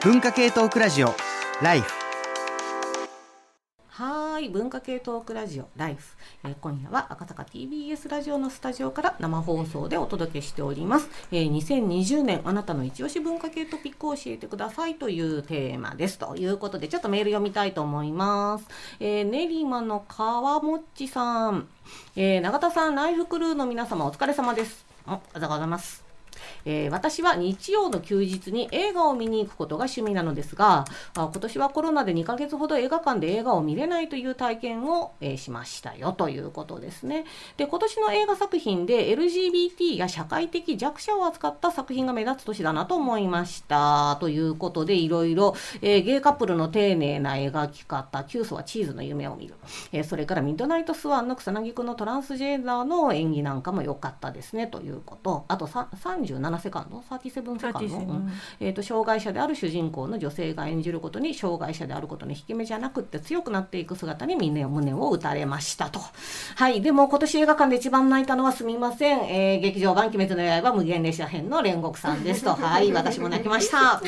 文化系トークラジオライフ。はい文化系トークラジオライフ、えー今夜は赤坂 TBS ラジオのスタジオから生放送でお届けしております、えー2020年あなたの一押し文化系トピックを教えてください。というテーマです。ということでちょっとメール読みたいと思います、えー、練馬の川もっちさん、えー永田さんライフクルーの皆様お疲れ様です。あありがとうございます。えー私は日曜の休日に映画を見に行くことが趣味なのですが、あ今年はコロナで2ヶ月ほど映画館で映画を見れないという体験を、えーしましたよということですね。で、今年の映画作品で LGBT や社会的弱者を扱った作品が目立つ年だなと思いました。ということで、いろいろ、えーゲイカップルの丁寧な描き方、キュースはチーズの夢を見る、えーそれからミッドナイトスワンの草薙くんのトランスジェンダーの演技なんかも良かったですねということ。あとさ37セカンド ?37 セカンド、うんえー、と障害者である主人公の女性が演じることに障害者であることに引け目じゃなくって強くなっていく姿にみんな胸を打たれましたと。はい。でも今年映画館で一番泣いたのはすみません。えー劇場版鬼滅の刃無限列車編の煉獄さんですと。はい。私も泣きました。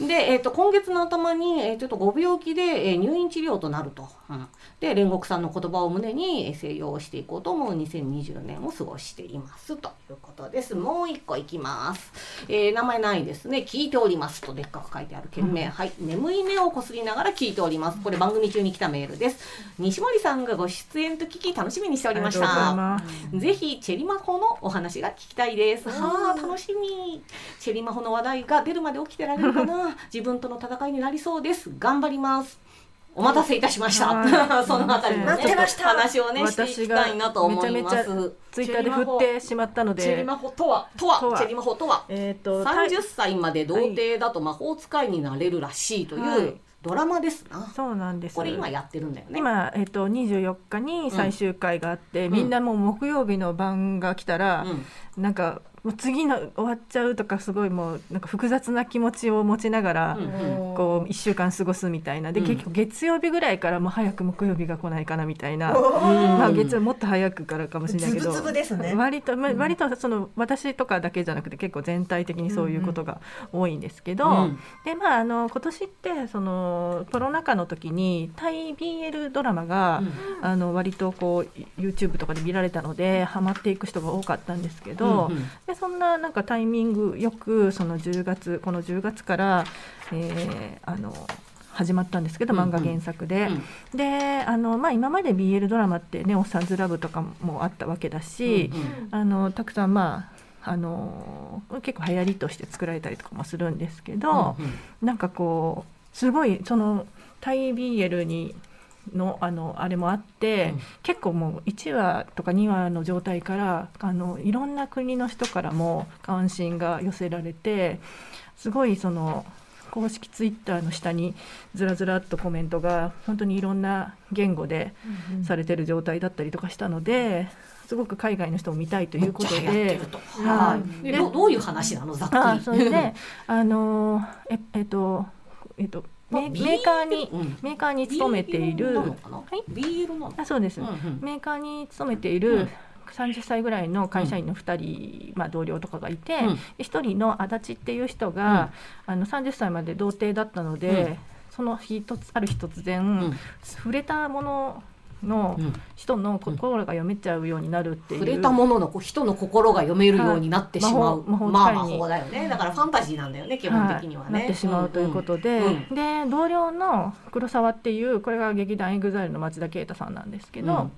うん、で、えっ、と、今月の頭に、えーちょっとご病気で、えー入院治療となると。うんで、煉獄さんの言葉を胸に静養していこうと思う2020年を過ごしていますということです。もう一個いきます。えー名前ないですね。聞いておりますとでっかく書いてある件名。はい。眠い目をこすりながら聞いております。これ番組中に来たメールです。西森さんがご出演と聞き楽しみにしておりました。ぜひチェリマホのお話が聞きたいです。はあ楽しみ。チェリマホの話題が出るまで起きてられるかな。自分との戦いになりそうです。頑張ります。お待たせいたしました。はい。そのあたりのね待ってました。話をねしていきたいなと思いまめちゃめちす。ツイッターで振ってしまったので。チェリマホとは？とは。とは。チェリマホとは？えっと30歳まで童貞だと魔法使いになれるらしいとはい。いうドラマですな。そうなんです。これ今やってるんだよね。今、えっと、24日に最終回があって、ん。みんなもう木曜日の晩が来たら、うん。なんかもう次の終わっちゃうとかすごいもうなんか複雑な気持ちを持ちながら、うんこう1週間過ごすみたいな。で、うん。結構月曜日ぐらいからもう早く木曜日が来ないかなみたいな、まあ、月曜もっと早くからかもしれないけど割と、まあ、割とその私とかだけじゃなくて結構全体的にそういうことが多いんですけど、うん。でまああの今年ってそのコロナ禍の時にタイ BL ドラマが、あの割とこう YouTube とかで見られたのでハマっていく人が多かったんですけど、でそんななんかタイミングよくその10月この10月から、えーあの始まったんですけど漫画原作で、うん。であの、まあ、今まで BL ドラマってね「おっさんずラブ」とかもあったわけだし、うんあのたくさんまああの結構流行りとして作られたりとかもするんですけど、うんうん。なんかこうすごいそのタイ BL にのあのあれもあって、うん結構もう1話とか2話の状態からあのいろんな国の人からも関心が寄せられてすごいその公式ツイッターの下にずらずらっとコメントが本当にいろんな言語でされてる状態だったりとかしたのですごく海外の人も見たいということで。ははいい。でどどういう話なの？ざっくり。あそれであのええっとえっとメーカーにうん。メーカーに勤めている。はい。BL あそうです、メーカーに勤めていうん。る30歳ぐらいの会社員の2人、まあ、同僚とかがいて、うん。で1人の足立っていう人が、あの30歳まで童貞だったので、うん。その一つある日突然、うん。触れたもののうん。人の心が読めちゃうようになるっていう、触れたものの人の心が読めるようになってしまう、はい魔法まあ魔魔法だよね。だからファンタジーなんだよね基本的にはね、いなってしまうということで、うんで同僚の黒沢っていうこれが劇団 EXILE の町田啓太さんなんですけど、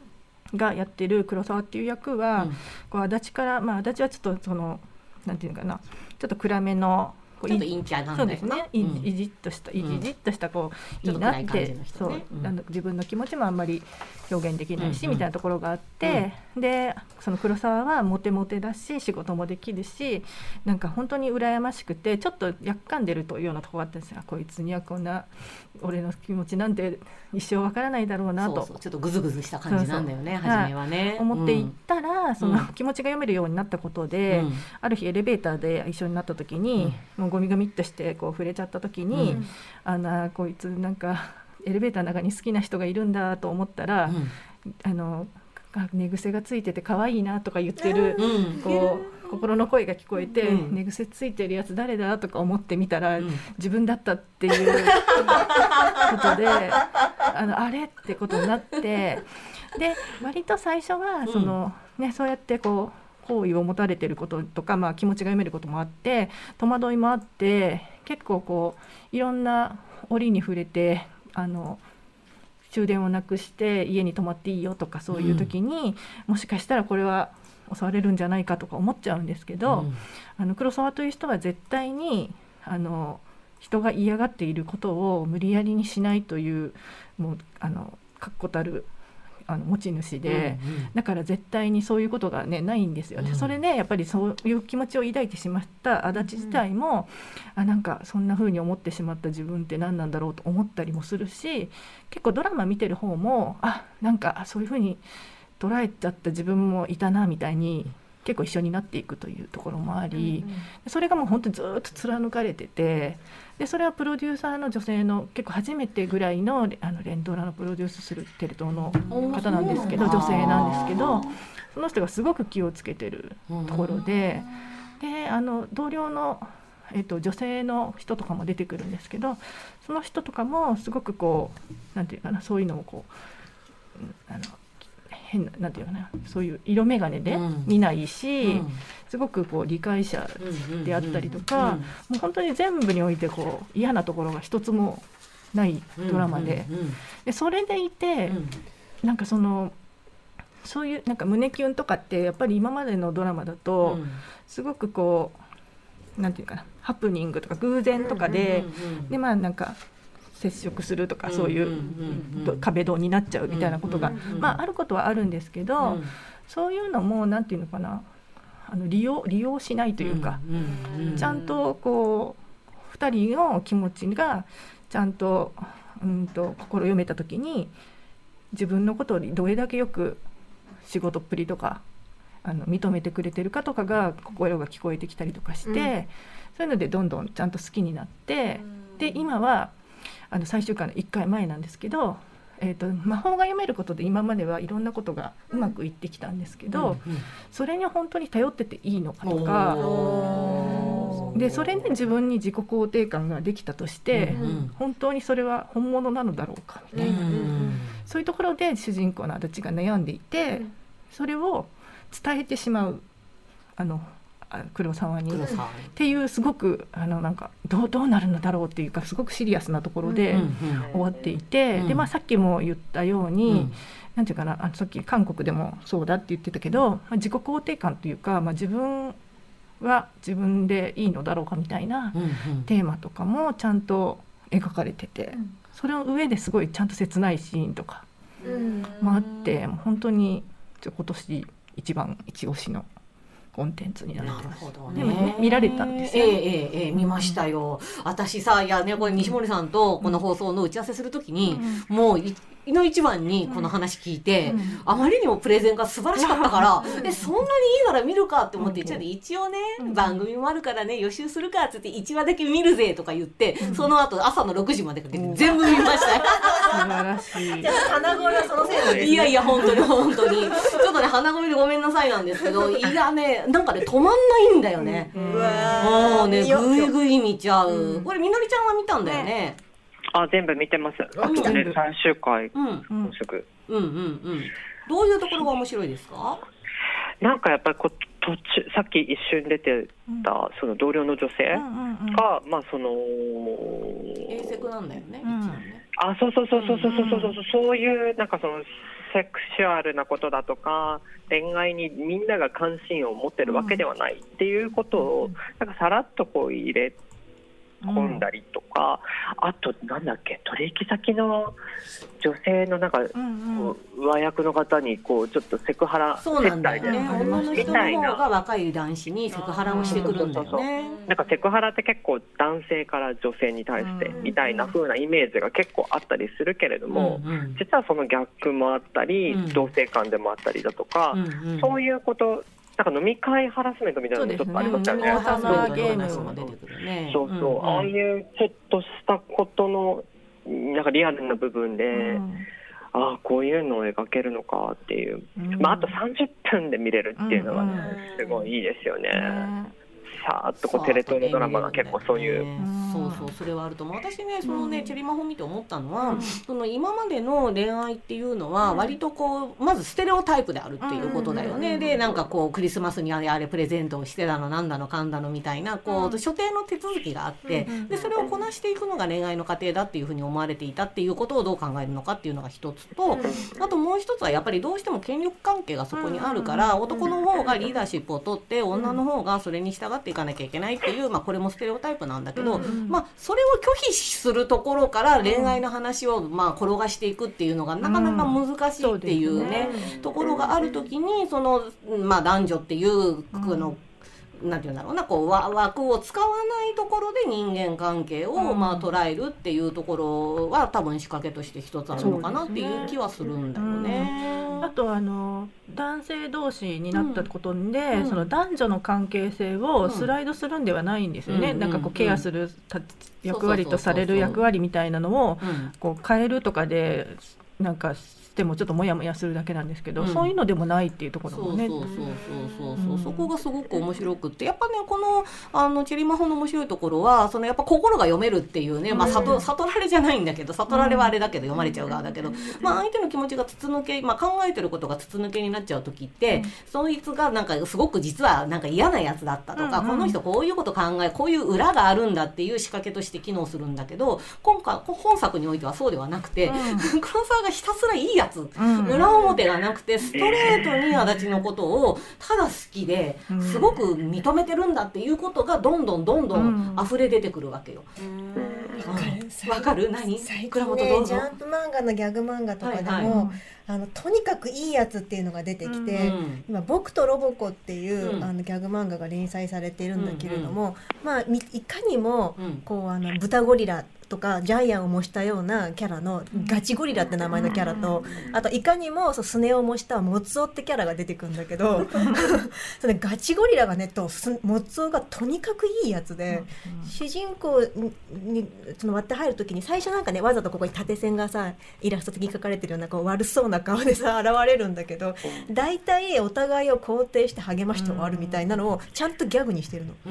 がやってる黒沢っていう役は、こう足立からまあ足立はちょっとそのなんていうのかな。ちょっと暗めのちょっと陰キャなんですね、いじっとしたいうん。じっとしたこう、いいなってそう、あの自分の気持ちもあんまり表現できないし、みたいなところがあって、でその黒沢はモテモテだし仕事もできるしなんか本当に羨ましくてちょっとやっかんでるというようなところがあったんですよ。こいつにはこんな俺の気持ちなんて一生わからないだろうなと。そうそう。ちょっとグズグズした感じなんだよね初めはね、思っていったら、そのうん。気持ちが読めるようになったことうんで、うん。ある日エレベーターで一緒になった時に、ゴミゴミっとしてこう触れちゃった時に、うん。あのこいつなんかエレベーターの中に好きな人がいるんだと思ったら、うん。あのあ寝癖がついてて可愛いなとか言ってる、うん。こう心の声が聞こえて、うん。寝癖ついてるやつ誰だとか思ってみたら、うん。自分だったっていうことであのあれってことになってで割と最初はその、ね、そうやってこう好意を持たれてることとか、まあ、気持ちが読めることもあって戸惑いもあって結構こういろんな折に触れてあの終電をなくして家に泊まっていいよとかそういう時に、もしかしたらこれは襲われるんじゃないかとか思っちゃうんですけど、あの黒沢という人は絶対にあの人が嫌がっていることを無理やりにしないというもうあの確固たるあの持ち主で。だから絶対にそういうことがねないんですよ。ね、うん。それでやっぱりそういう気持ちを抱いてしまった足立自体も、あなんかそんな風に思ってしまった自分って何なんだろうと思ったりもするし結構ドラマ見てる方もあなんかあそういう風に捉えちゃった自分もいたなみたいに結構一緒になっていくというところもあり、それがもう本当にずっと貫かれててでそれはプロデューサーの女性の結構初めてぐらいのあの連ドラのプロデュースするテレ東の方なんですけど女性なんですけどその人がすごく気をつけてるところでであの同僚の、えっと女性の人とかも出てくるんですけどその人とかもすごくこうなんていうかなそういうのをこううんあの変ななんていうかなそういう色眼鏡でうん。見ないし、すごくこう理解者であったりとか、もう本当に全部においてこう嫌なところが一つもないドラマで,、でそれでいて、なんかそのそういうなんか胸キュンとかってやっぱり今までのドラマだと、すごくこうなんていうかなハプニングとか偶然とかで、でまあなんか接触するとか、そういうど壁ドンになっちゃうみたいなことが、まああることはあるんですけど、そういうのもなんていうのかなあの利用利用しないというか、ちゃんとこう2人の気持ちがちゃんとうんと心読めた時に自分のことをどれだけよく仕事っぷりとかあの認めてくれてるかとかが心が聞こえてきたりとかして、うん。そういうのでどんどんちゃんと好きになって、で今はあの最終回の1回前なんですけど、えー、と魔法が読めることで今まではいろんなことがうまくいってきたんですけど、それに本当に頼ってていいのかとか。でそれで自分に自己肯定感ができたとして、本当にそれは本物なのだろうかみたいな、そういうところで主人公の足立が悩んでいて、うん。それを伝えてしまうあのあ黒沢に。っ黒沢ていうすごくあのなんかどうどうなるのだろうっていうかすごくシリアスなところで終わっていて、うん。でまあ、さっきも言ったように、うん。なんていうかなあのさっき韓国でもそうだって言ってたけど、まあ、自己肯定感というか、まあ、自分は自分でいいのだろうかみたいなテーマとかもちゃんと描かれてて、それの上ですごいちゃんと切ないシーンとかもあって、もう本当に今年一番一押しのコンテンツにななってます。るほどでもねね。見られたんですよええええええ見ましたよ。私さいやねこれ西森さんとこの放送の打ち合わせするときに、もういいの一番にこの話聞いて、うん。あまりにもプレゼンが素晴らしかったから、えそんなにいいなら見るかって思って、うん。ちょっと一応ね、うん。番組もあるからね予習するかっつって1話だけ見るぜとか言って、その後朝の6時までかけて全部見ました。よ。素晴らしい。じゃ。あ花声はそのせいなんですね。いやいや本当に本当に。ちょっとね鼻声でごめんなさいなんですけど いやねなんかね止まんないんだよね。うわもうねぐいぐい見ちゃう。うん。これみのりちゃんは見たんだよね。あ、全部見てます。あとね全部、最終回、うんうんもうすぐ。うんうんうん。どういうところが面白いですか？なんかやっぱりこう途中、さっき一瞬出てた、その同僚の女性が、まあその、英セクなんだよね。うんあ、そうそうそうそうそうそうそうそう、そういうなんかそのセクシュアルなことだとか、恋愛にみんなが関心を持ってるわけではないっていうことを、なんかさらっとこう入れ込んだりとか、あとなんだっけ、取引先の女性のなんか、うんうん。こう上役の方にこうちょっとセクハラそうなんだよね。接待で女の人みたいの方がな。若い男子にセクハラをしてくるんだよね。なんかセクハラって結構男性から女性に対してうん。みたいな風なイメージが結構あったりするけれども、うんうん。実はそのギャップもあったり、うん。同性間でもあったりだとか、うんうん。そういうことなんか飲み会ハラスメントみたいなのもちょっとありましたよね。そう。そう。ああいうちょっとしたことのなんかリアルな部分で、ああこういうのを描けるのかっていう、うん。まあ、あと30分で見れるっていうのは、うんうん。すごいいいですよね。ね。さーっとこうテレ東のドラマが結構そういう。ねそうそうそれはあると思う。私ねそのね、うん。チェリマホ見て思ったのは、うん。その今までの恋愛っていうのは割とこうまずステレオタイプであるっていうことだよね、うん。でなんかこうクリスマスにあれあれプレゼントをしてたのなんだのかんだのみたいなこう、うん所定の手続きがあって、うんでそれをこなしていくのが恋愛の過程だっていうふうに思われていたっていうことをどう考えるのかっていうのが一つと、あともう一つはやっぱりどうしても権力関係がそこにあるから、うん。男の方がリーダーシップを取って女の方がそれに従っていかなきゃいけないっていう、まあ、これもステレオタイプなんだけど、うんまあ、それを拒否するところから恋愛の話をまあ転がしていくっていうのがなかなか難しいっていうね、ところがある時にその、まあ、男女っていうこの、なんていうんだろうなこうわ枠を使わないところで人間関係を、うん。まあ、捉えるっていうところは多分仕掛けとして一つあるのかなっていう気はするんだよね。あとあの男性同士になったことで、うん。その男女の関係性をスライドするんではないんですよね、うん。なんかこううんケアするた役割とされる役割みたいなのをうん。こう変えるとかでなんかしてもちょっとモヤモヤするだけなんですけど、うん。そういうのでもないっていうところもね。そうそうそうそうそう。そう、うん。そこがすごく面白くってやっぱねこのあのチェリマホの面白いところはそのやっぱ心が読めるっていうね、まあ、悟悟られじゃないんだけど悟られはあれだけど読まれちゃう側だけど、まあ、相手の気持ちが筒抜け、まあ、考えてることが筒抜けになっちゃう時って、そいつがなんかすごく実はなんか嫌なやつだったとか、うん。うんこの人こういうこと考えこういう裏があるんだっていう仕掛けとして機能するんだけど今回本作においてはそうではなくて、黒沢がひたすらいいやつ。うん。裏表がなくてストレートに足立のことをただ好きでうん。すごく認めてるんだっていうことがどんどんどんどん溢れ出てくるわけよ。わかる。わかる？何？最倉近ねジャンプ漫画のギャグ漫画とかでも、はいはい。あのとにかくいいやつっていうのが出てきて、うん今「僕とロボコ」っていう、うん。あのギャグ漫画が連載されているんだけれども、まあみいかにもうん。こうあの豚ゴリラとかジャイアンを模したようなキャラのガチゴリラって名前のキャラとあといかにもそうスネ夫を模したモツオってキャラが出てくるんだけど それガチゴリラがねとスモツオがとにかくいいやつで。主人公にその割って入る時に最初なんかねわざとここに縦線がさイラスト的に描かれてるようなこう悪そうな顔でさ現れるんだけど大体お互いを肯定して励まして終わるみたいなのをちゃんとギャグにしてるの、う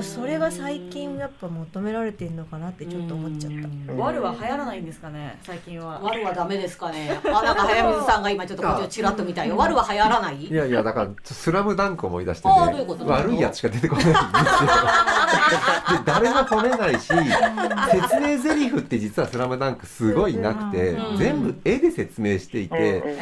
ん。それが最近やっぱ求められてるのかなってちょっと思っちゃった。た。ワルは流行らないんですかね最近はワルはダメですかね。あなんか早水さんが今ちょっとこっちをちらっと見たよ。ワルは流行らない？いやいやだから「スラムダンク思い出してあーどういうこと？ね悪いやつしか出てこないんですよ で誰も褒めないし説明台詞って実は「スラムダンクすごいなくてうん全部絵で説明していてうんうん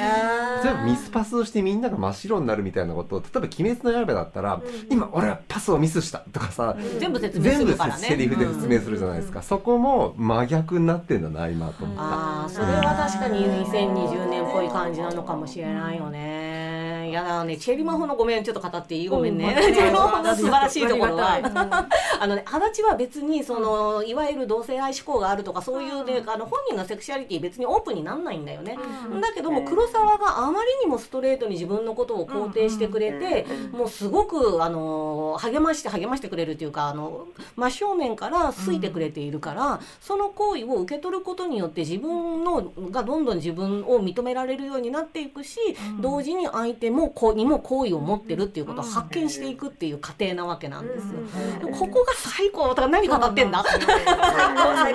例えばミスパスをしてみんなが真っ白になるみたいなことを例えば「鬼滅の刃」だったら「今俺はパスをミスした」とかさ全部説明す全部るからね。セリフで説明するじゃないですかそこも真逆になってんだな今と思って。ああそれは確かに2020年っぽい感じなのかもしれないよね。いやだねチェリマホのごめんちょっと語っていい？ごめんね。うん。チェリマホの素晴らしいところありはあのね足立は別にそのいわゆる同性愛志向があるとかそういうねあの本人のセクシュアリティ別にオープンになんないんだよね。だけども黒沢があまりにもストレートに自分のことを肯定してくれて、もうすごくあの励まして励ましてくれるというかあの真正面から好いてくれているから、その行為を受け取ることによって自分のがどんどん自分を認められるようになっていくし、同時に相手もこうにも好意を持ってるっていうことを発見していくっていう過程なわけなんですよ。でもここが最高。だから何語ってんだ、ここが最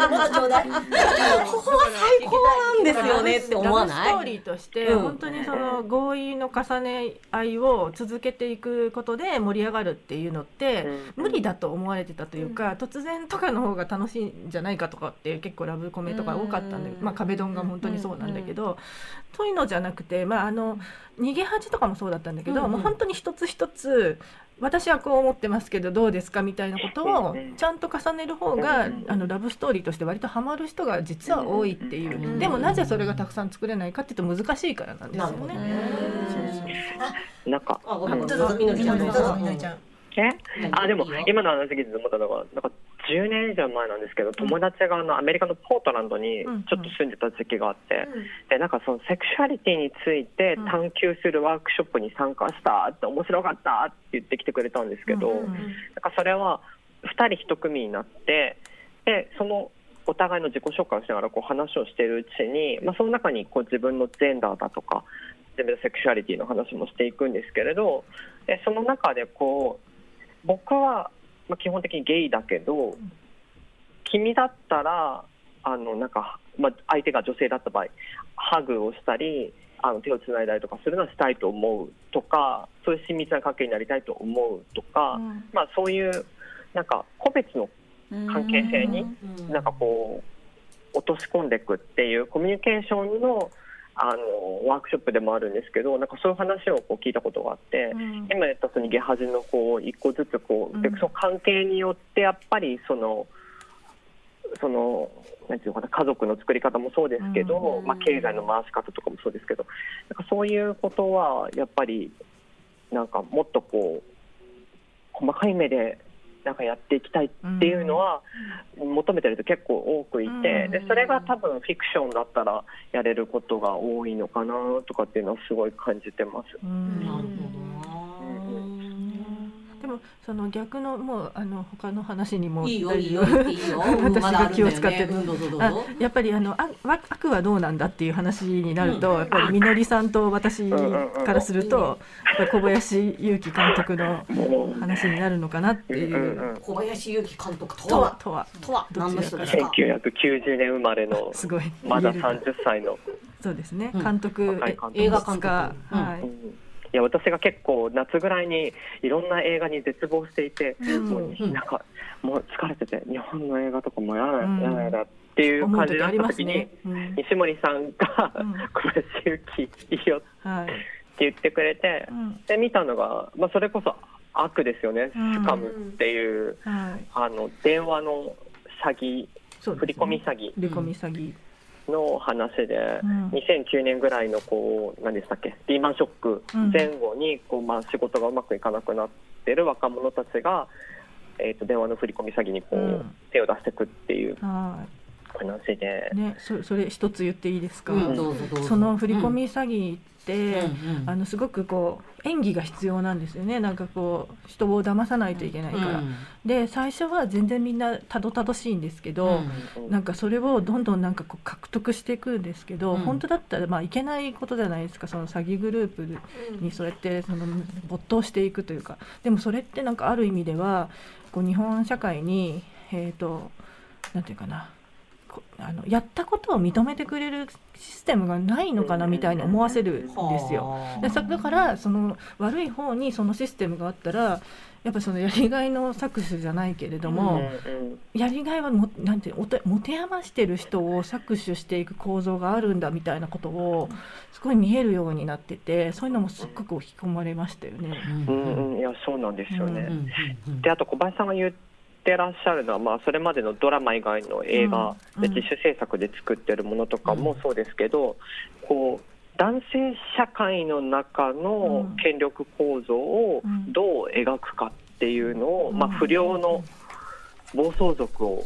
高なんですよねって思わない？ストーリーとして、うん。本当にその合意の重ね合いを続けていくことで盛り上がるっていうのって、無理だと思われてたというか、突然とかの方が楽しいんじゃないかとかって結構ラブコメとか多かったんで、まあ、壁ドンが本当にそうなんだけど、そういうのじゃなくて、まあ、あの逃げ恥とかもそうだったんだけど、うんうん。もう本当に一つ一つ私はこう思ってますけどどうですかみたいなことをちゃんと重ねる方があのラブストーリーとして割とハマる人が実は多いっていう、うんでもなぜそれがたくさん作れないかっていうと難しいからなんですよね。ね。なんかあごめんちゃんどうぞ。みのりちゃん。えあでも今の話聞いて思ったのがなんか10年以上前なんですけど友達があのアメリカのポートランドにちうん。ょっと住んでた時期があって、でなんかそのセクシュアリティについて探求するワークショップに参加したって面白かったって言ってきてくれたんですけど、うんうんなんかそれは2人1組になってでそのお互いの自己紹介をしながらこう話をしているうちに、まあ、その中にこう自分のジェンダーだとか自分のセクシュアリティの話もしていくんですけれどでその中でこう僕は、まあ、基本的にゲイだけど君だったらあのなんか、まあ、相手が女性だった場合ハグをしたりあの手をつないだりとかするのはしたいと思うとかそういう親密な関係になりたいと思うとか、うん。まあ、そういうなんか個別の関係性にうん。なんかこう落とし込んでいくっていうコミュニケーションのあのワークショップでもあるんですけどなんかそういう話をこう聞いたことがあって、うん。今言ったそのゲハジのこう一個ずつこう、でうん。その関係によってやっぱりそのそのなんていうのかな家族の作り方もそうですけど、うん。まあ、経済の回し方とかもそうですけどなんかそういうことはやっぱりなんかもっとこう細かい目でなんかやっていきたいっていうのは求めてる人結構多くいて、うん。でそれが多分フィクションだったらやれることが多いのかなとかっていうのはすごい感じてます。うん。なるほどもその逆のもうあの他の話にもいいよだいいよいいよ。私が気を使ってる。まやっぱりあのあわ悪はどうなんだっていう話になると、やっぱりみのりさんと私からすると、小林勇樹監督の話になるのかなっていう。うんうんうん。小林勇樹監督ととはは。とは？とは何の人ですか？1990年生まれの すごい。まだ言える30歳の、そうですね。うん。監督、映画監督。はい、うんいや私が結構夏ぐらいにいろんな映画に絶望していて、うん。もうなんかもう疲れてて日本の映画とかもやだうんやだやだっていう感じだった時に、ね。うん。西森さんが、うん。小林勇樹いいよってはい。言ってくれて、うん。で見たのが、まあ、それこそ悪ですよね、うん。スカムっていうはい。あの電話の詐欺ね。振り込み詐欺。振り込み詐欺。の話で、うん。2009年ぐらいのこう何でしたっけ？リーマンショック前後にこう、まあ、仕事がうまくいかなくなってる若者たちが、えー、と電話の振り込み詐欺にこう、うん。手を出していくっていうは話で。い。、ね、そそれ一つ言っていいですか？うんその振り込み詐欺うんうんあのすごくこう演技が必要なんですよね。なんかこう人を騙さないといけないから。うんで最初は全然みんなたどたどしいんですけど。うんなんかそれをどんどんなんかこう獲得していくんですけど、うん本当だったらまあいけないことじゃないですかその詐欺グループにそうやってその没頭していくというかでもそれってなんかある意味ではこう日本社会にえっ、となんていうかなこあのやったことを認めてくれるシステムがないのかなみたいに思わせるんですよ。はあでさだからその悪い方にそのシステムがあったらやっぱそのやりがいの搾取じゃないけれども、やりがいはもなんていうのおて持て余してる人を搾取していく構造があるんだみたいなことをすごい見えるようになっててそういうのもすっごく引き込まれましたよね。うんうんいやそうなんですよね。うんうんうんであと小林さんが言ってらっしゃるのは、まあ、それまでのドラマ以外の映画でうん。自主制作で作ってるものとかもそうですけど、こう男性社会の中のうん。権力構造をうん。どう描くかっていうのを、うん。まあ、不良の暴走族を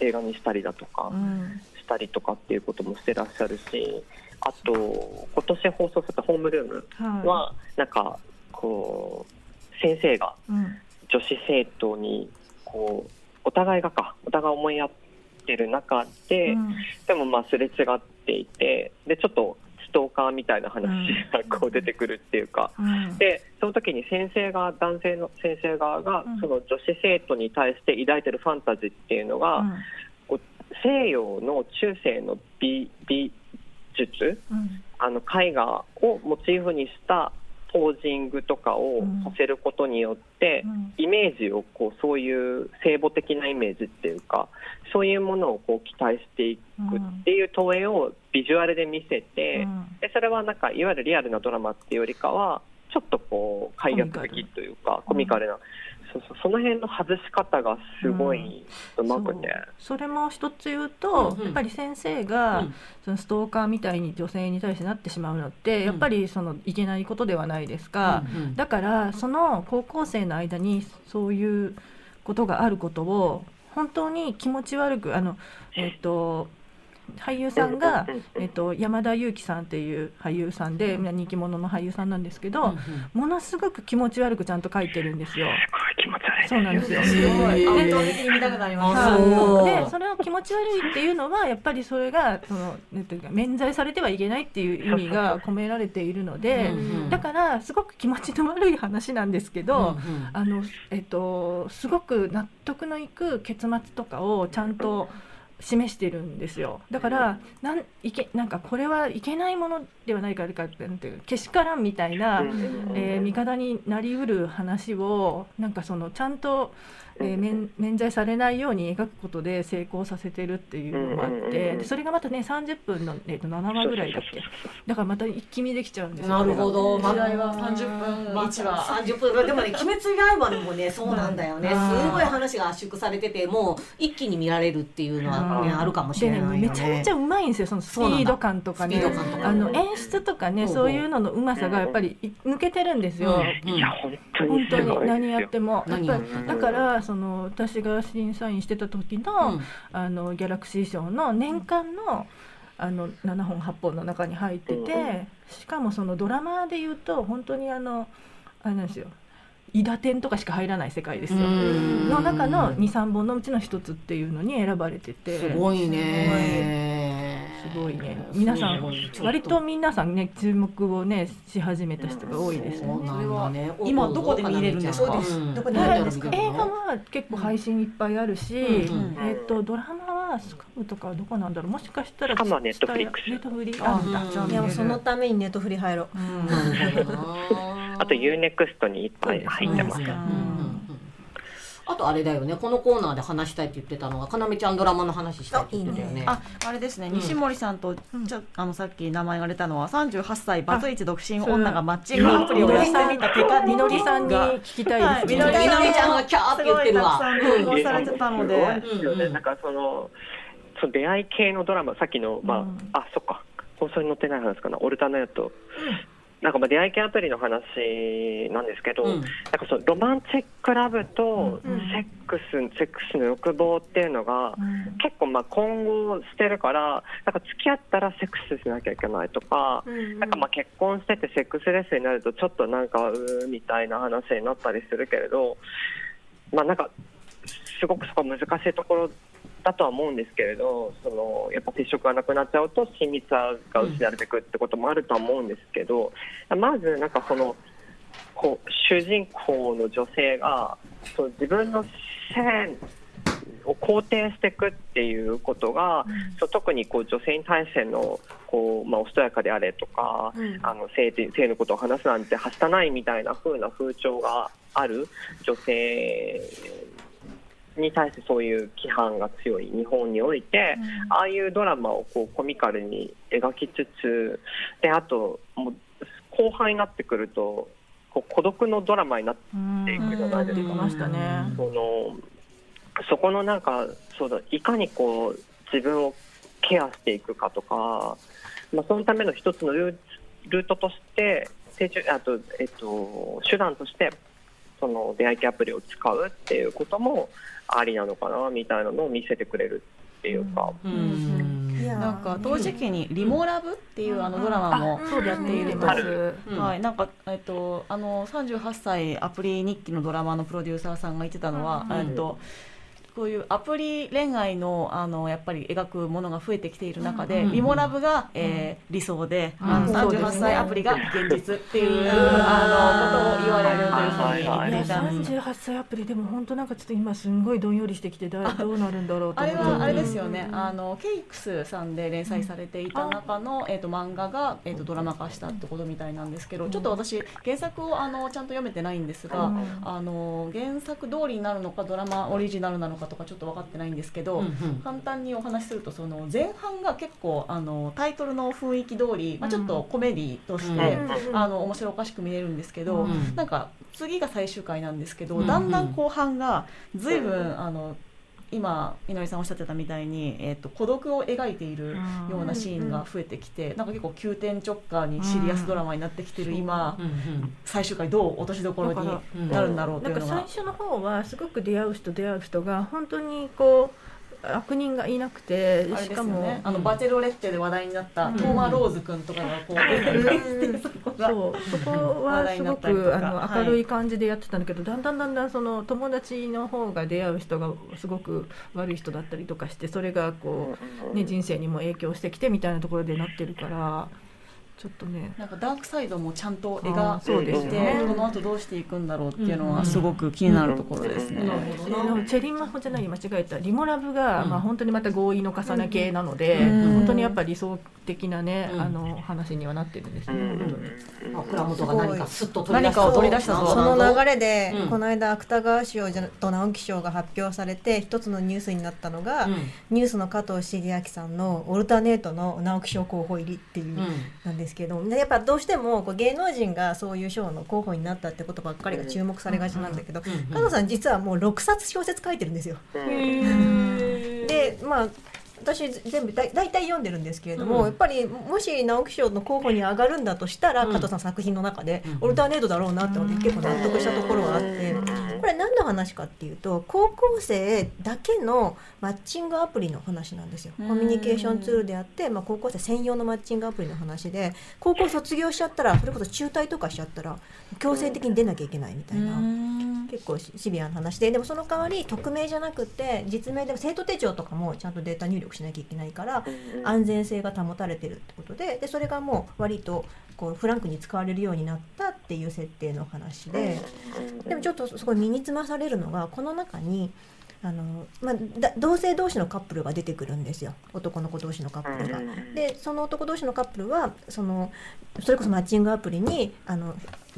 映画にしたりだとかうん。したりとかっていうこともしてらっしゃるしあと今年放送された「ホームルーム」はなんかこう先生がうん。女子生徒にこうお互いがかお互い思い合ってる中で、うん。でもまあすれ違っていてでちょっとストーカーみたいな話がこう出てくるっていうか、うん。でその時に先生が男性の先生側がうん。その女子生徒に対して抱いてるファンタジーっていうのが、こう西洋の中世の美美術？うん。あの絵画をモチーフにしたポージングとかをさせることによって、うん。イメージをこうそういう聖母的なイメージっていうかそういうものをこう期待していくっていう投影をビジュアルで見せて、うん。でそれはなんかいわゆるリアルなドラマっていうよりかはちょっとこう快楽的というかコミカルな、そうそうその辺の外し方がすごいうまくね。そう。それも一つ言うと、うんうん。やっぱり先生が、うん。そのストーカーみたいに女性に対してなってしまうのって、やっぱりそのいけないことではないですか。うんうん。だからその高校生の間にそういうことがあることを本当に気持ち悪くあの、えっと俳優さんがえっと山田裕貴さんっていう俳優さんで人気者の俳優さんなんですけど、うんうん。ものすごく気持ち悪くちゃんと書いてるんですよ。気持ち悪い。そうなんですよ。すごい。で本当に見たくなりまあす。でそれを気気持ち悪いっていうのはやっぱりそれがそのなんていうか免罪されてはいけないっていう意味が込められているのでだからすごく気持ちの悪い話なんですけど、うんうん。あのえっとすごく納得のいく結末とかをちゃんと示してるんですよ。だからなんいけなんかこれはいけないものではないかかなんていうけしからんみたいな、えー味方になりうる話をなんかそのちゃんと、えー免免罪されないように描くことで成功させてるっていうのもあっうんうんうんうん。てでそれがまたね30分の、えー、と7話ぐらいだっけ？だからまた一気見できちゃうんですよ。なるほど。時代は。30分まあ、一話三十分でもね「鬼滅刃」にもね そうなんだよね。うん。すごい話が圧縮されててもう一気に見られるっていうのは、ねうん。あるかもしれないよね。めちゃめちゃうまいんですよそのスピード感とかね。あの演出とかねそういうののうまさがやっぱりい抜けてるんですよ。うん。いや本当に何やっても。やっぱだからその私が審査員してた時の,、うん。あのギャラクシー賞の年間のあの7本8本の中に入っててしかもそのドラマで言うと本当にあのあれなんですよ伊達天とかしか入らない世界ですよ。うん。の中の23本のうちの一つっていうのに選ばれてて。すごいね。すごいね。皆さん割と皆さんね注目をねし始めた人が多いですね。ね今どこで見れるんですか？そうです。どこで映画は結構配信いっぱいあるし、うんえっ、とドラマはスカブとかどこなんだろう？もしかしたらスカムはネットフリックスネットフリああんだいやそのためにネットフリ入ろう。あと UNEXT にいっぱい入ってます。うんうんうん。あとあれだよね。このコーナーで話したいって言ってたのがかなめちゃんドラマの話したいって言ってたよね。あ、あれですね、うん。西森さんと、うん。ちょあのさっき名前が出たのは38歳バツイチ独身女がマッチングアプリをやってみた結果みのりさんにが聞きたいですね、はい。みのりちゃんがキャーって言ってるわ。すごいたくさん投稿されてたので、なんかそのその出会い系のドラマさっきのまあ、うん。あそっか。放送に載ってない話かな。オルタネット、なんかまあ出会い系アプリの話なんですけど、うん。なんかそのロマンチックラブとうん。セックス、セックスの欲望っていうのが、うん。結構まあ混合してるからなんか付き合ったらセックスしなきゃいけないとか、なんかまあ結婚しててセックスレスになるとちょっとなんかうーみたいな話になったりするけれどまあなんかすごくそこは難しいところだとは思うんですけれどそのやっぱ接触がなくなっちゃうと親密さが失われていくってこともあるとは思うんですけどまずなんかそのこう主人公の女性がそう自分の性を肯定していくっていうことが、そう特にこう女性に対してのこう、まあ、おしとやかであれとか、あの性性のことを話すなんてはしたないみたいな風な風潮がある女性に対してそういう規範が強い日本において、ああいうドラマをこうコミカルに描きつつであともう後半になってくるとこう孤独のドラマになってうんいくじゃないですか。そのそこのなんかそうだいかにこう自分をケアしていくかとか、まあ、そのための一つのルートとしてあと、えっと、手段としてその出会い系アプリを使うっていうこともありなのかなみたいなのを見せてくれるっていうか。うん。いや。なんか同時期に「リモラブ」っていうあのドラマもやっているまます。す。うん。はい、なんか、えっと、あの38歳アプリ日記のドラマのプロデューサーさんが言ってたのは、うん。えっとこういうアプリ恋愛のあのやっぱり描くものが増えてきている中で、うんリモラブが、えー理想で、うん。あの38そうですね。歳アプリが現実っていう、うん。あのことを言われるというふうに聞いたんです。38歳アプリでも本当なんかちょっと今すんごいどんよりしてきてだどうなるんだろうとあ思って。れはあれですよね、あのケイクスさんで連載されていた中の、えー、と漫画が、えー、とドラマ化したってことみたいなんですけど、ちょっと私原作をあのちゃんと読めてないんですが、うん。あの原作通りになるのかドラマオリジナルなのかとかちょっと分かってないんですけど、うんうん。簡単にお話しするとその前半が結構あのタイトルの雰囲気通り、まあ、ちょっとコメディとして、うんあの面白おかしく見えるんですけど、うんなんか次が最終回なんですけど、うんだんだん後半が随分、あの今井上さんおっしゃってたみたいに、えー、と孤独を描いているようなシーンが増えてきて、なんか結構急転直下にシリアスドラマになってきてる今、う。んうん最終回どう落としどころになるん。だろうとないんかうのが最。初の方はすごく出会う人出会う人が本当にこう悪人がいなくてしかも、ねあのバチェロレッテで話題になったうん。トーマ・ローズ君とかがこう う。そこはすごくあの明るい感じでやってたんだけど、だんだんだんだんその友達の方が出会う人がすごく悪い人だったりとかしてそれがこう、ね、人生にも影響してきてみたいなところでなってるからちょっとね。なんかダークサイドもちゃんと描そうですいて、よねこの後どうしていくんだろうっていうのうんはすごく気になるところですね。なるほどなでもチェリンマホじゃない間違えた。リモラブが、うん。まあ、本当にまた合意の重ね系なので、うん。本当にやっぱり理想的なね、うん。あの話にはなってるんですね。本当に。あ倉本が何かスッと取り出した。ぞ。その流れで、うん。この間芥川賞じゃと直木賞が発表されて一つのニュースになったのが、うん。ニュースの加藤茂明さんの「オルタネート」の直木賞候補入りっていう、うん。なんですけどでやっぱどうしてもこう芸能人がそういう賞の候補になったってことばっかりが注目されがちなんだけど、うん。うん。加藤さん実はもう6冊小説書いてるんですよ。でまあ私全部だ大体読んでるんですけれども、うん。やっぱりもし直木賞の候補に上がるんだとしたら、うん。加藤さんの作品の中で、うんオルタネートだろうなって思って結構納得したところがあって、これ何の話かっていうと高校生だけのマッチングアプリの話なんですよ。うん。コミュニケーションツールであって、まあ、高校生専用のマッチングアプリの話で高校卒業しちゃったらそれこそ中退とかしちゃったら強制的に出なきゃいけないみたいな。結構シシビアな話ででもその代わり匿名じゃなくて実名でも生徒手帳とかもちゃんとデータ入力しなきゃいけないから安全性が保たれてるってことででそれがもう割とこうフランクに使われるようになったっていう設定の話ででもちょっとすごい身につまされるのがこの中にあの、まあ、だ同性同士のカップルが出てくるんですよ。男の子同士のカップルが。でその男同士のカップルはそのそれこそマッチングアプリにあの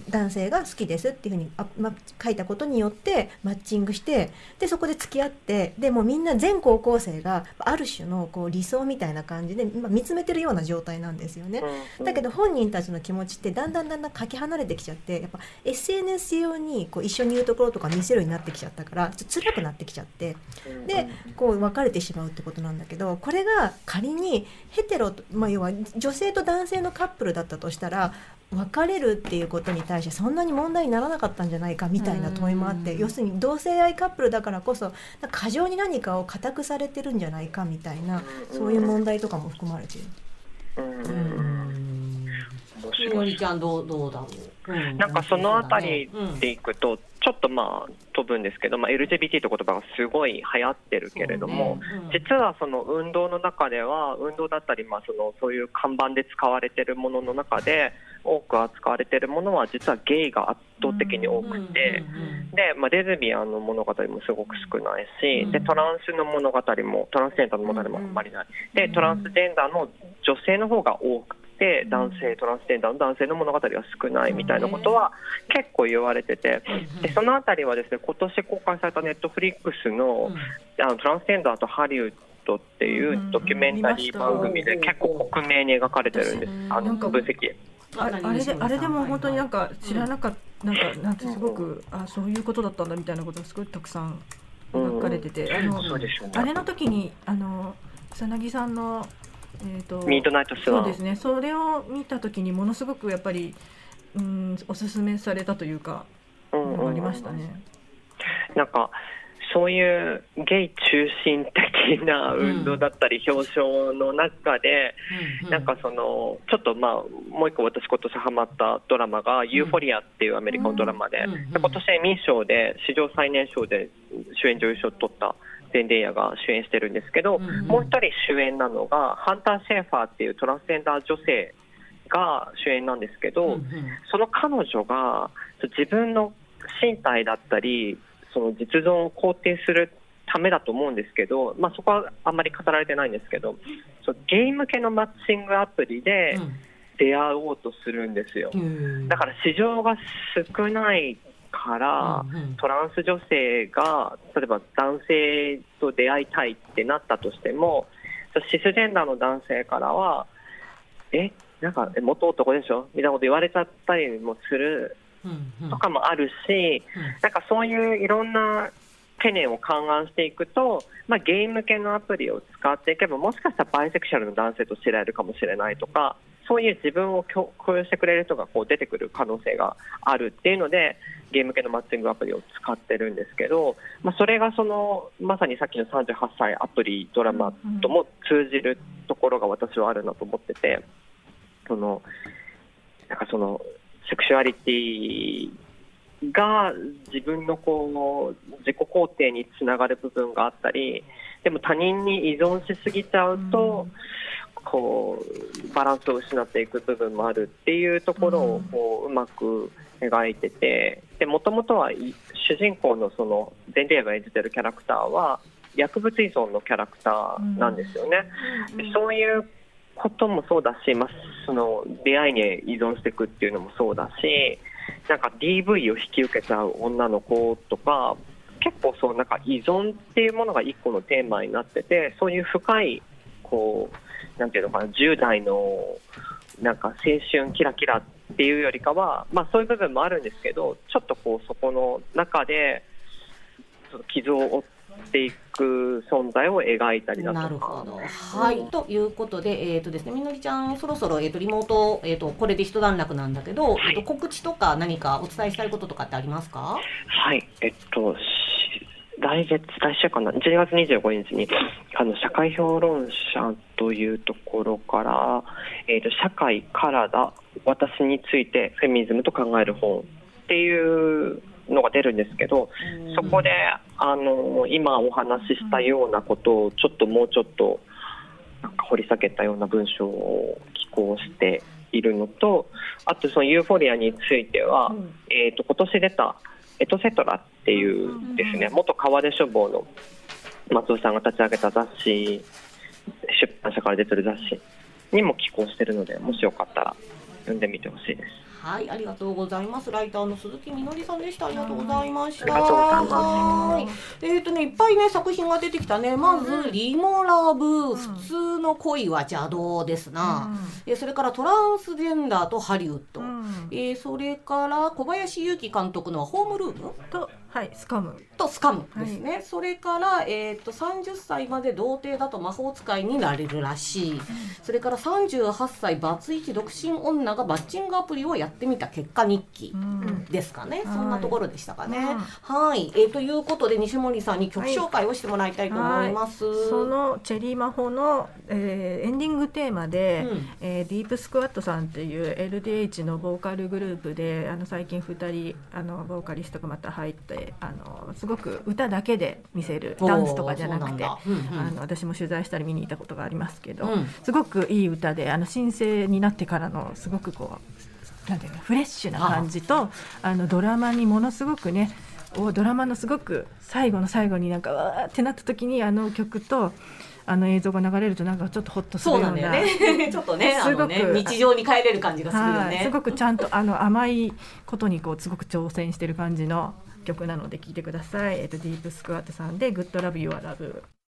男性が好きですっていうふうにあ、ま、書いたことによってマッチングしてでそこで付き合ってでもうみんな全高校生がある種のこう理想みたいな感じで、ま、見つめてるような状態なんですよね。だけど本人たちの気持ちってだんだんだんだんかけ離れてきちゃってやっぱ SNS 用にこう一緒にいるところとか見せるようになってきちゃったからちょっと辛くなってきちゃってでこう別れてしまうってことなんだけどこれが仮にヘテロと、まあ、要は女性と男性のカップルだったとしたら別れるっていうことに対してそんなに問題にならなかったんじゃないかみたいな問いもあって要するに同性愛カップルだからこそ過剰に何かを固くされてるんじゃないかみたいなそういう問題とかも含まれている。みのりちゃんどうどうだろう、うなんかそのあたりうんでいくと、ちょっとまあ飛ぶんですけど、まあ、LGBT という言葉がすごい流行ってるけれども、ねうん。実はその運動の中では、運動だったり、まあそのそういう看板で使われてるものの中で、多く扱われてるものは、実はゲイが圧倒的に多くて。で、まあ、レズビアンの物語もすごく少ないし、でトランスの物語もトランスジェンダーの物語もあんまりない、でトランスジェンダーの女性の方が多くて男性トランスジェンダーの男性の物語は少ないみたいなことは結構言われてて、でそのあたりはですね今年公開されたネットフリックスの,、あのトランスジェンダーとハリウッドっていうドキュメンタリー番組で結構克明に描かれてるんです、あの分析。ああれであれでも本当になんか知らなかった、なんかなんてすごく、あそういうことだったんだみたいなことがすごいたくさん描かれてて、あのね。あれの時にあの草薙さんのえっ、とミートナイトスワンそうですね。それを見た時にものすごくやっぱりうんおすすめされたというか、うんうんありましたね。なんかそういうゲイ中心的な運動だったり表彰の中で、なんかそのちょっとまあもう一個私今年ハマったドラマが「ユーフォリア」っていうアメリカのドラマで,、うんうんで今年エミー賞で史上最年少で主演女優賞を取ったゼンデイヤが主演してるんですけど、うんうん。もう一人主演なのがハンター・シェーファーっていうトランスジェンダー女性が主演なんですけど、その彼女が自分の身体だったりその実存を肯定するためだと思うんですけど、まあ、そこはあんまり語られてないんですけどそうゲーム系のマッチングアプリで出会おうとするんですよ。だから市場が少ないから、トランス女性が例えば男性と出会いたいってなったとしてもシスジェンダーの男性からはえなんかえ元男でしょ？みたいなこと言われちゃったりもするとかもあるし、なんかそういういろんな懸念を勘案していくと、まあ、ゲーム系のアプリを使っていけばもしかしたらバイセクシャルの男性と知り合えるかもしれないとかそういう自分を共共有してくれる人がこう出てくる可能性があるっていうのでゲーム系のマッチングアプリを使ってるんですけど、まあ、それがそのまさにさっきの38歳アプリドラマとも通じるところが私はあるなと思っててそのなんかそのセクシュアリティが自分のこう自己肯定につながる部分があったりでも他人に依存しすぎちゃうと、こうバランスを失っていく部分もあるっていうところをこううまく描いててでもともとはい主人公のそのデンデーが演じてるキャラクターは薬物依存のキャラクターなんですよね。でそういうこともそうだし、まあ、その出会いに依存していくっていうのもそうだしなんか DV を引き受けちゃう女の子とか結構そうなんか依存っていうものが一個のテーマになっててそういう深いこうなんていうのかな10代のなんか青春キラキラっていうよりかは、まあ、そういう部分もあるんですけどちょっとこうそこの中で傷を負っていくく存在を描いたりだとか。なるほど。はい。ということで、えっ、とですね、みのりちゃん、そろそろ、えっ、と、リモート、えっ、と、これで一段落なんだけど、えっ、と、告知とか何かお伝えしたいこととかってありますかはい、えっと、来月、来週かな、12月25日に、あの、社会評論者というところから、えっと、社会、体、私についてフェミニズムと考える本っていうのが出るんですけど、そこで、あの、今お話ししたようなことを、ちょっともうちょっと、なんか掘り下げたような文章を寄稿しているのと、あとそのユーフォリアについては、えっと、今年出た、エトセトラっていうですね、元川出書房の松尾さんが立ち上げた雑誌、出版社から出てる雑誌にも寄稿してるので、もしよかったら読んでみてほしいです。はい、ありがとうございます。ライターの鈴木みのりさんでした。ありがとうございました。はい。えっ、とね、いっぱいね、作品が出てきたね。まず、リモラブ、普通の恋は邪道ですな。えーそれからトランスジェンダーとハリウッド。えーそれから小林祐希監督のホームルームとはいスカム。とスカムですね、それから、えー、と30歳まで童貞だと魔法使いになれるらしい、それから38歳バツイチ独身女がマッチングアプリをやってみた結果日記ですかね、はい。そんなところでしたかね。うん。はい、えーということで西森さんに曲紹介をしてもらいたいと思います。そのチェリーマホの、えーエンディングテーマで、うん。えーディープスクワットさんっていう LDH のボーカルグループであの最近2人あのボーカリストがまた入ってあのすごく歌だけで見せるダンスとかじゃなくてうなんだうんうんあの私も取材したり見に行ったことがありますけど、うんすごくいい歌であの新生になってからのすごくこうなんていうのフレッシュな感じとあのドラマにものすごくねおドラマのすごく最後の最後になんかわーってなった時にあの曲とあの映像が流れるとなんかちょっとホッとするようなそうなんだよね。ちょっとね、すごく日常に帰れる感じがするよね。はいすごくちゃんとあの甘いことにこうすごく挑戦してる感じの曲なので聴いてください。えっとディープスクワットさんでグッドラブユアラブ。